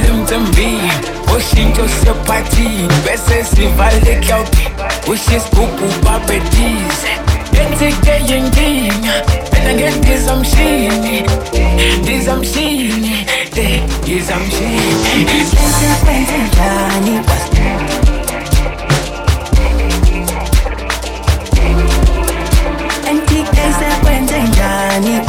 luntombi oshintsho sephathini bese sivale eklawudi ushisigubhu babhedise yenzike yenkinga mina ngendizamshini ndizamshini de ngizamshini. Sesekwenze njani antikese kwenze njani?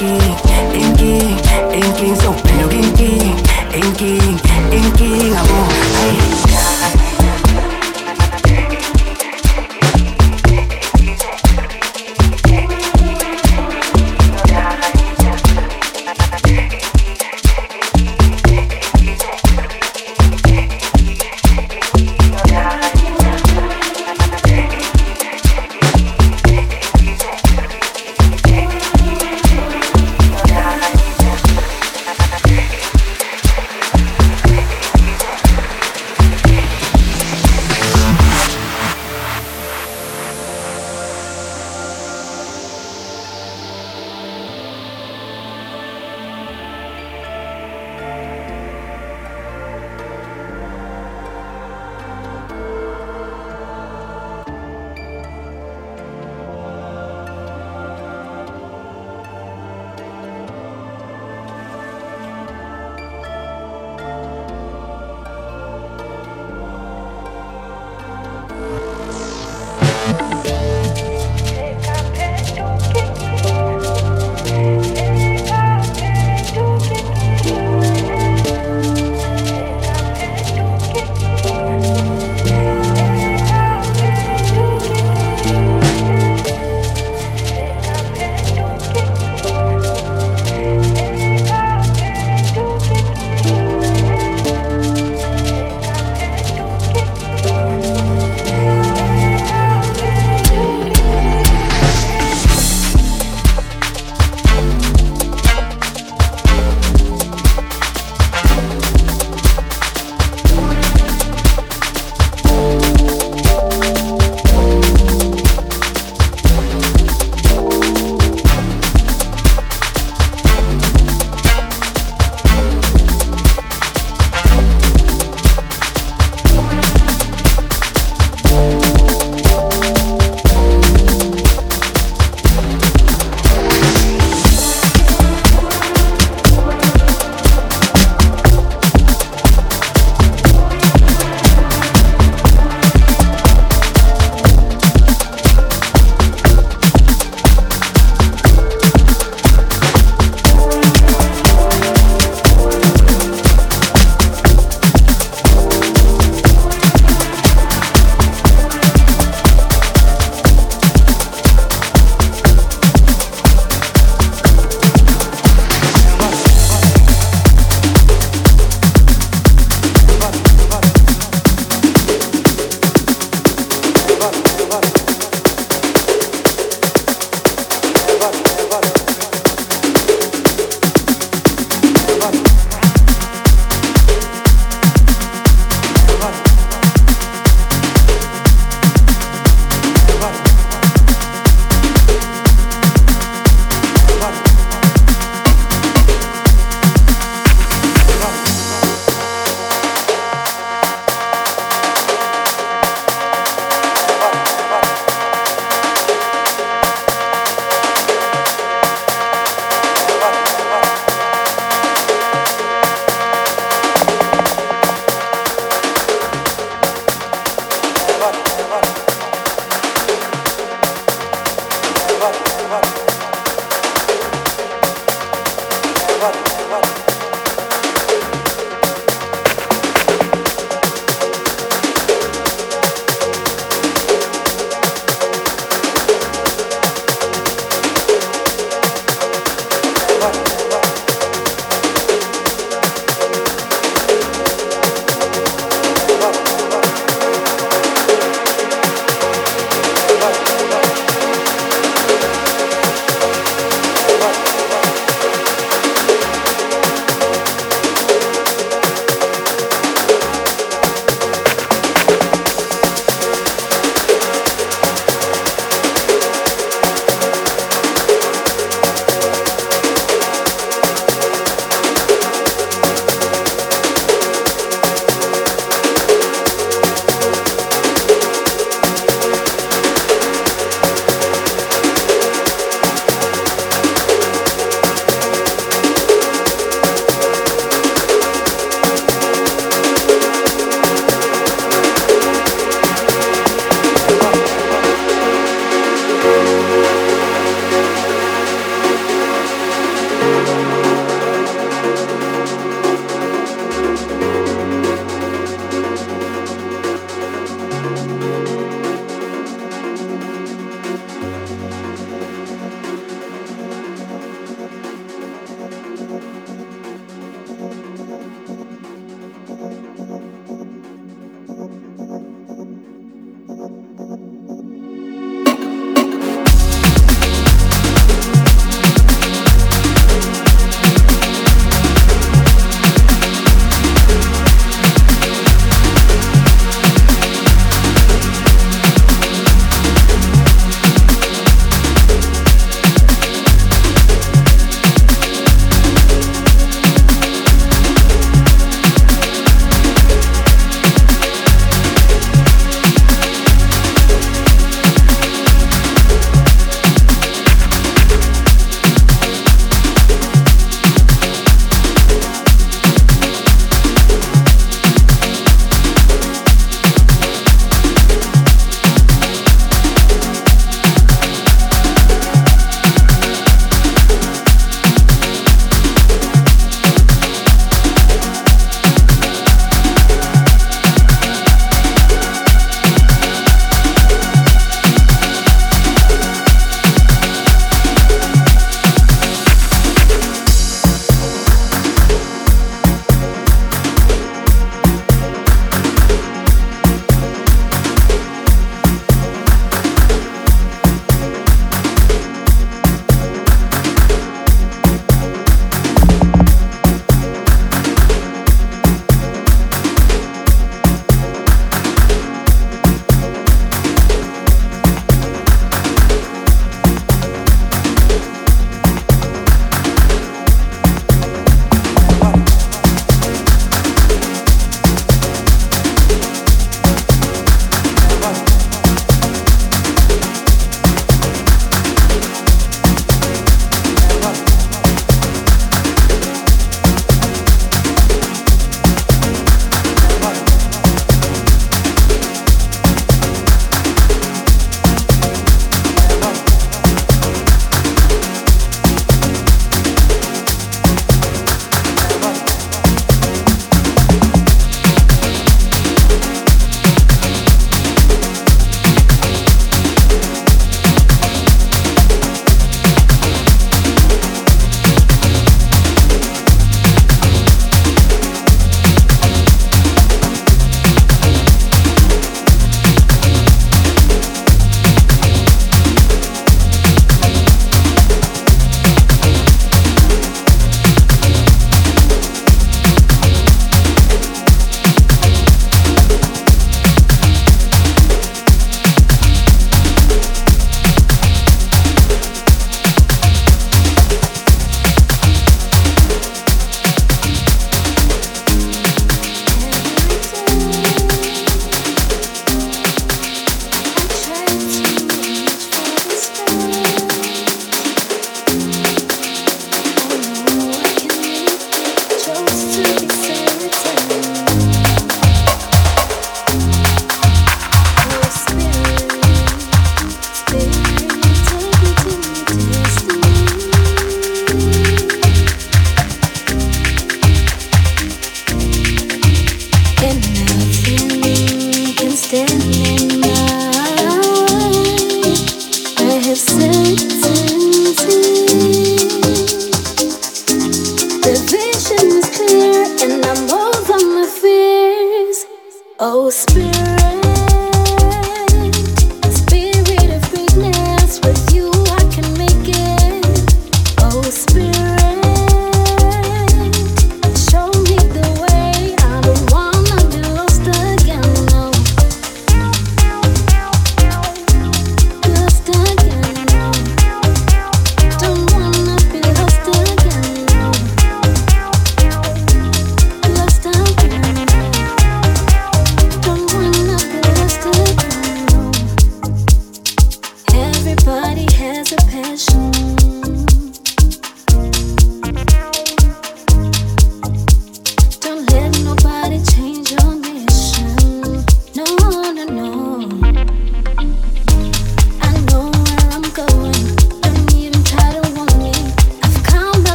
Inky, inky, inky, so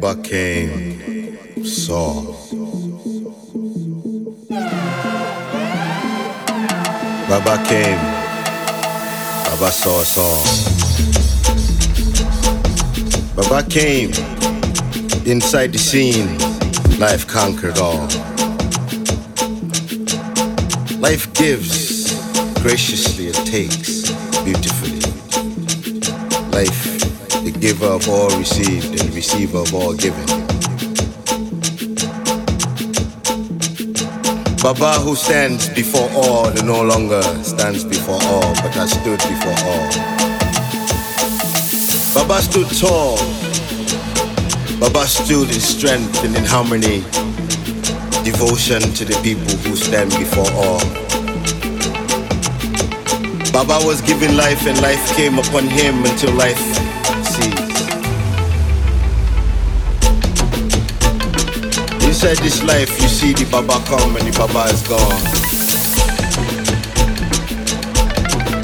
Baba came, saw. Baba came, Baba saw us all. Baba came, inside the scene, life conquered all. Life gives, graciously it takes, beautifully. Life, giver of all received and receiver of all given. Baba who stands before all and no longer stands before all, but has stood before all. Baba stood tall. Baba stood in strength and in harmony devotion to the people who stand before all. Baba was given life and life came upon him until life Inside this life you see the Baba come and the Baba is gone.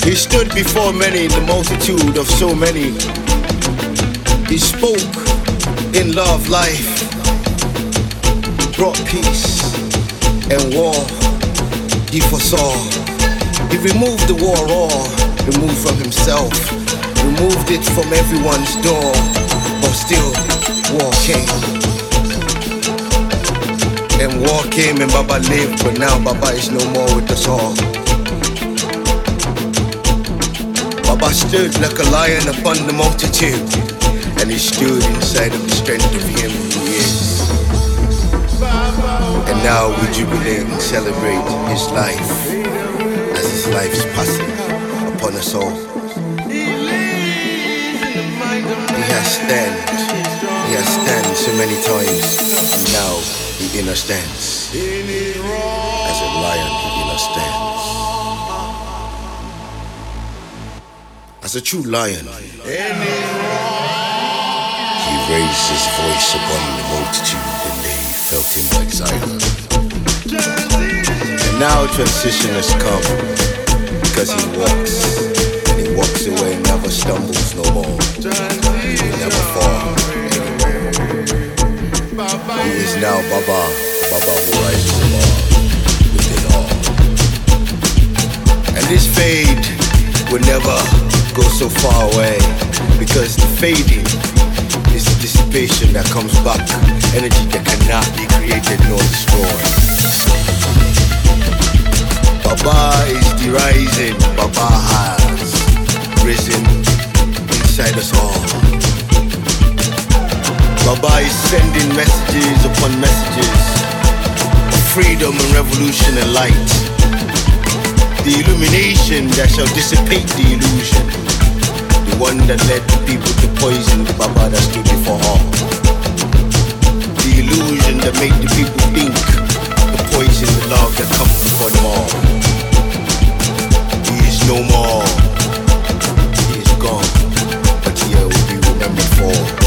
He stood before many the multitude of so many. He spoke in love, life, brought peace and war. He foresaw. He removed the war all, removed from himself, removed it from everyone's door. But still, war came. And war came and Baba lived, but now Baba is no more with us all. Baba stood like a lion upon the multitude, and he stood inside of the strength of him who is. And now we jubilate and celebrate his life as his life's passing upon us all. He has stand, he has stand so many times, and now he understands. As a lion, he understands. As a true lion, he raised his voice upon the multitude and they felt him like silence. And now transition has come because he walks and he walks away, never stumbles no more. He will never fall. Is now Baba, Baba who above within all. And this fade will never go so far away because the fading is the dissipation that comes back, energy that cannot be created nor destroyed. Baba is the rising, Baba has risen inside us all. Baba is sending messages upon messages freedom and revolution and light. The illumination that shall dissipate the illusion. The one that led the people to poison the Baba that stood before all. The illusion that made the people think the poison, the love that comes before them all. He is no more. He is gone. But he will be remembered for.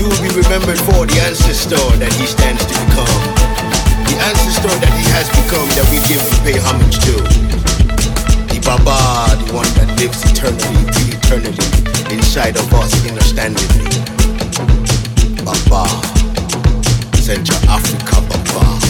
You will be remembered for the ancestor that he stands to become. The ancestor that he has become that we give and pay homage to. The Baba, the one that lives eternally to eternity inside of us, understandingly. Baba, Central Africa, Baba,